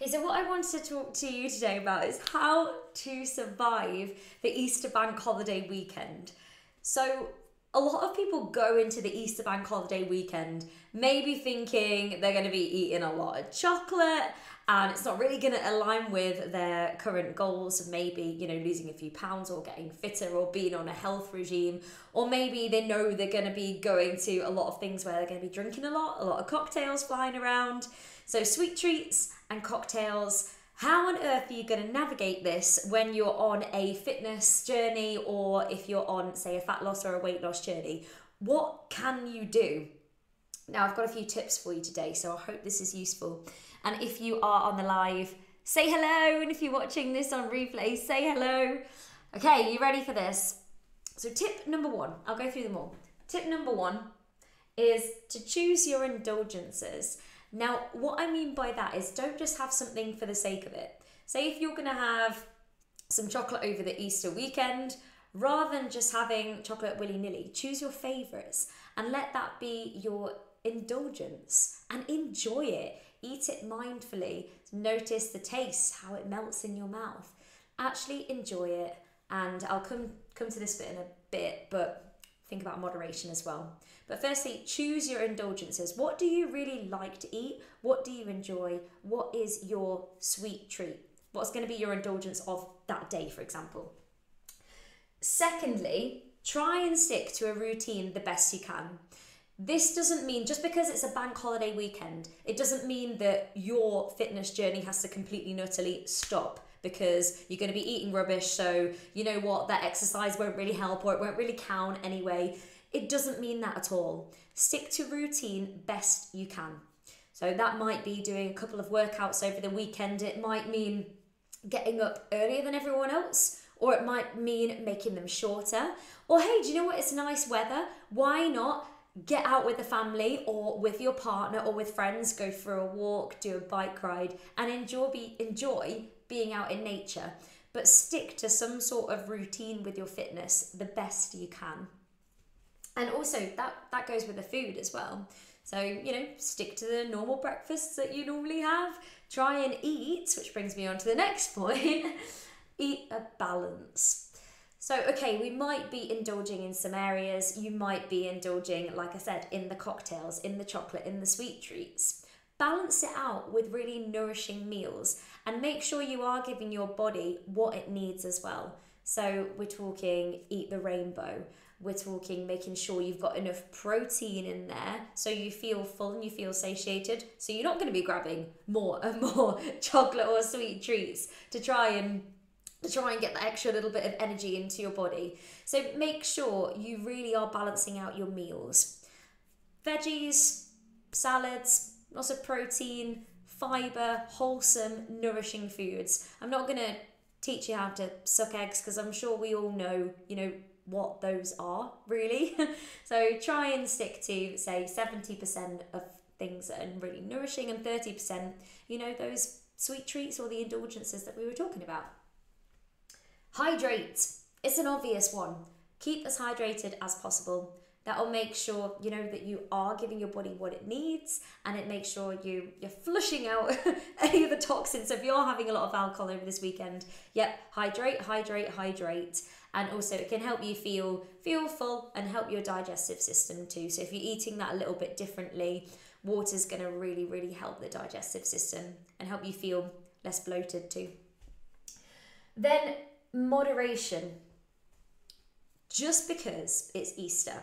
Okay, so what I wanted to talk to you today about is how to survive the Easter bank holiday weekend. So, a lot of people go into the Easter bank holiday weekend maybe thinking they're going to be eating a lot of chocolate and it's not really going to align with their current goals of maybe you know losing a few pounds or getting fitter or being on a health regime or maybe they know they're going to be going to a lot of things where they're going to be drinking a lot a lot of cocktails flying around so sweet treats and cocktails how on earth are you going to navigate this when you're on a fitness journey or if you're on say a fat loss or a weight loss journey what can you do now i've got a few tips for you today so i hope this is useful and if you are on the live, say hello. And if you're watching this on replay, say hello. Okay, you ready for this? So, tip number one, I'll go through them all. Tip number one is to choose your indulgences. Now, what I mean by that is don't just have something for the sake of it. Say if you're going to have some chocolate over the Easter weekend, rather than just having chocolate willy nilly, choose your favourites and let that be your indulgence and enjoy it. Eat it mindfully. Notice the taste, how it melts in your mouth. Actually enjoy it. And I'll come come to this bit in a bit, but think about moderation as well. But firstly, choose your indulgences. What do you really like to eat? What do you enjoy? What is your sweet treat? What's going to be your indulgence of that day, for example? Secondly, try and stick to a routine the best you can. This doesn't mean just because it's a bank holiday weekend, it doesn't mean that your fitness journey has to completely and utterly stop because you're going to be eating rubbish. So, you know what, that exercise won't really help or it won't really count anyway. It doesn't mean that at all. Stick to routine best you can. So, that might be doing a couple of workouts over the weekend. It might mean getting up earlier than everyone else, or it might mean making them shorter. Or, hey, do you know what? It's nice weather. Why not? get out with the family or with your partner or with friends, go for a walk, do a bike ride, and enjoy be, enjoy being out in nature. But stick to some sort of routine with your fitness the best you can. And also that that goes with the food as well. So, you know, stick to the normal breakfasts that you normally have. Try and eat, which brings me on to the next point. eat a balance. So, okay, we might be indulging in some areas. You might be indulging, like I said, in the cocktails, in the chocolate, in the sweet treats. Balance it out with really nourishing meals and make sure you are giving your body what it needs as well. So, we're talking eat the rainbow. We're talking making sure you've got enough protein in there so you feel full and you feel satiated. So, you're not going to be grabbing more and more chocolate or sweet treats to try and to try and get that extra little bit of energy into your body. So make sure you really are balancing out your meals. Veggies, salads, lots of protein, fiber, wholesome, nourishing foods. I'm not going to teach you how to suck eggs because I'm sure we all know, you know, what those are really. so try and stick to say 70% of things that are really nourishing and 30%, you know, those sweet treats or the indulgences that we were talking about. Hydrate. It's an obvious one. Keep as hydrated as possible. That'll make sure you know that you are giving your body what it needs, and it makes sure you you're flushing out any of the toxins. So if you're having a lot of alcohol over this weekend, yep, hydrate, hydrate, hydrate, and also it can help you feel feel full and help your digestive system too. So if you're eating that a little bit differently, water's going to really really help the digestive system and help you feel less bloated too. Then moderation. Just because it's Easter,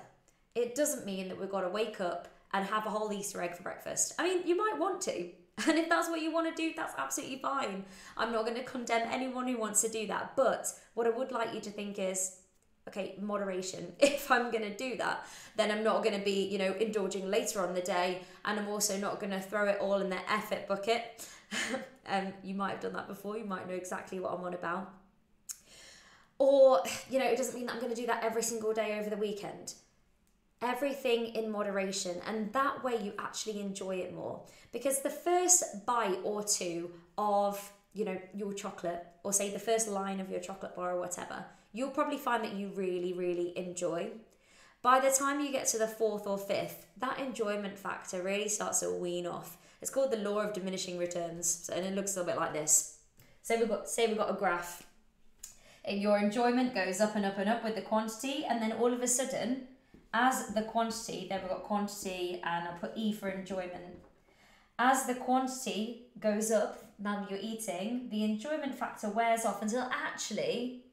it doesn't mean that we've got to wake up and have a whole Easter egg for breakfast. I mean, you might want to. And if that's what you want to do, that's absolutely fine. I'm not going to condemn anyone who wants to do that. But what I would like you to think is, okay, moderation. If I'm going to do that, then I'm not going to be, you know, indulging later on the day. And I'm also not going to throw it all in the effort bucket. um, you might have done that before. You might know exactly what I'm on about. Or, you know, it doesn't mean that I'm going to do that every single day over the weekend. Everything in moderation, and that way you actually enjoy it more. Because the first bite or two of, you know, your chocolate, or say the first line of your chocolate bar or whatever, you'll probably find that you really, really enjoy. By the time you get to the fourth or fifth, that enjoyment factor really starts to wean off It's called the law of diminishing returns. So, and it looks a little bit like this. Say we've got say we've got a graph. And your enjoyment goes up and up and up with the quantity, and then all of a sudden, as the quantity, then we've got quantity, and I'll put E for enjoyment. As the quantity goes up, now that you're eating, the enjoyment factor wears off until actually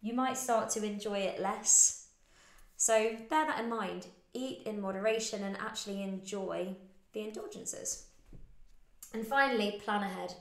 you might start to enjoy it less. So bear that in mind. Eat in moderation and actually enjoy the indulgences. And finally, plan ahead.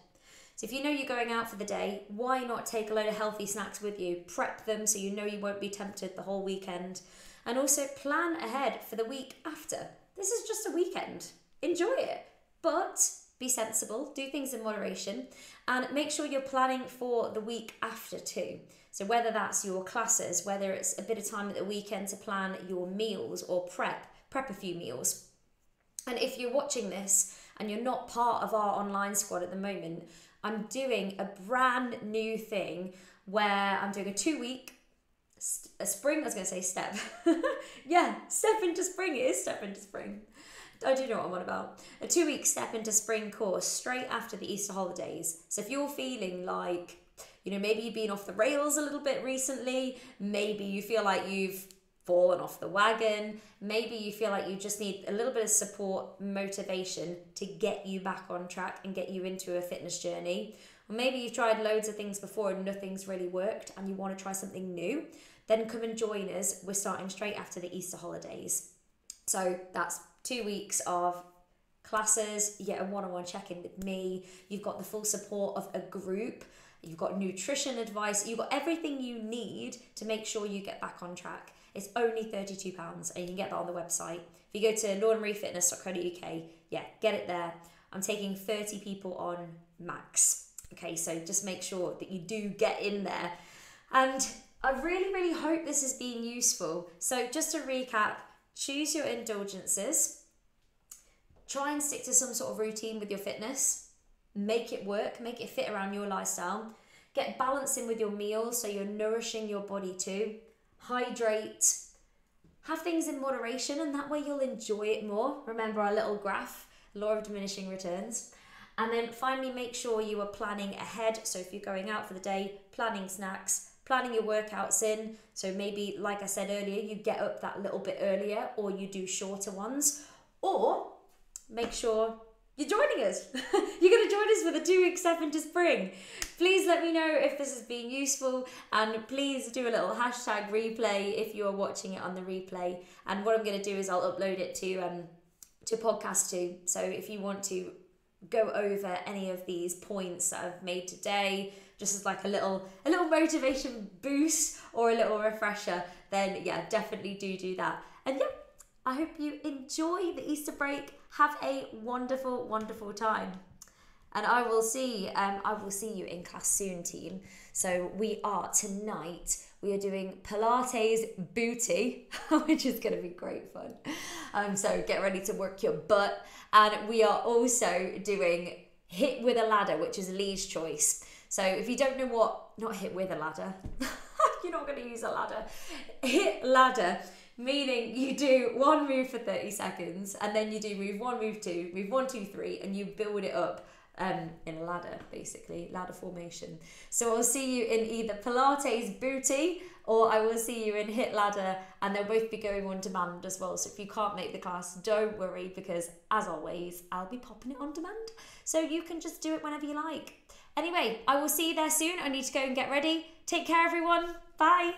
So if you know you're going out for the day, why not take a load of healthy snacks with you? Prep them so you know you won't be tempted the whole weekend. And also plan ahead for the week after. This is just a weekend. Enjoy it. But be sensible, do things in moderation, and make sure you're planning for the week after too. So, whether that's your classes, whether it's a bit of time at the weekend to plan your meals or prep, prep a few meals. And if you're watching this and you're not part of our online squad at the moment, I'm doing a brand new thing where I'm doing a two week a spring, I was going to say step. yeah, step into spring. It is step into spring. I do know what I'm on about. A two week step into spring course straight after the Easter holidays. So if you're feeling like, you know, maybe you've been off the rails a little bit recently, maybe you feel like you've fallen off the wagon, maybe you feel like you just need a little bit of support, motivation to get you back on track and get you into a fitness journey. Or maybe you've tried loads of things before and nothing's really worked and you want to try something new, then come and join us. We're starting straight after the Easter holidays. So that's two weeks of classes, you get a one on one check in with me, you've got the full support of a group, you've got nutrition advice, you've got everything you need to make sure you get back on track. It's only £32 and you can get that on the website. If you go to lornamariefitness.co.uk, yeah, get it there. I'm taking 30 people on max. Okay, so just make sure that you do get in there. And I really, really hope this has been useful. So, just to recap, choose your indulgences, try and stick to some sort of routine with your fitness, make it work, make it fit around your lifestyle, get balance in with your meals so you're nourishing your body too, hydrate, have things in moderation, and that way you'll enjoy it more. Remember our little graph, law of diminishing returns. And then finally, make sure you are planning ahead. So if you're going out for the day, planning snacks, planning your workouts in. So maybe, like I said earlier, you get up that little bit earlier or you do shorter ones. Or make sure you're joining us. you're going to join us for the two week step into spring. Please let me know if this has been useful and please do a little hashtag replay if you're watching it on the replay. And what I'm going to do is I'll upload it to um to podcast too. So if you want to go over any of these points that I've made today, just as like a little a little motivation boost or a little refresher, then yeah, definitely do do that. And yeah, I hope you enjoy the Easter break. Have a wonderful, wonderful time. And I will see, um, I will see you in class soon, team. So we are tonight. We are doing Pilates booty, which is going to be great fun. Um, so get ready to work your butt. And we are also doing HIIT with a ladder, which is Lee's choice. So if you don't know what, not hit with a ladder, you're not going to use a ladder. HIIT ladder, meaning you do one move for 30 seconds and then you do move one, move two, move one, two, three, and you build it up um, in a ladder, basically, ladder formation. So I'll see you in either Pilates booty or I will see you in HIIT ladder, and they'll both be going on demand as well. So if you can't make the class, don't worry because, as always, I'll be popping it on demand. So you can just do it whenever you like. Anyway, I will see you there soon. I need to go and get ready. Take care, everyone. Bye.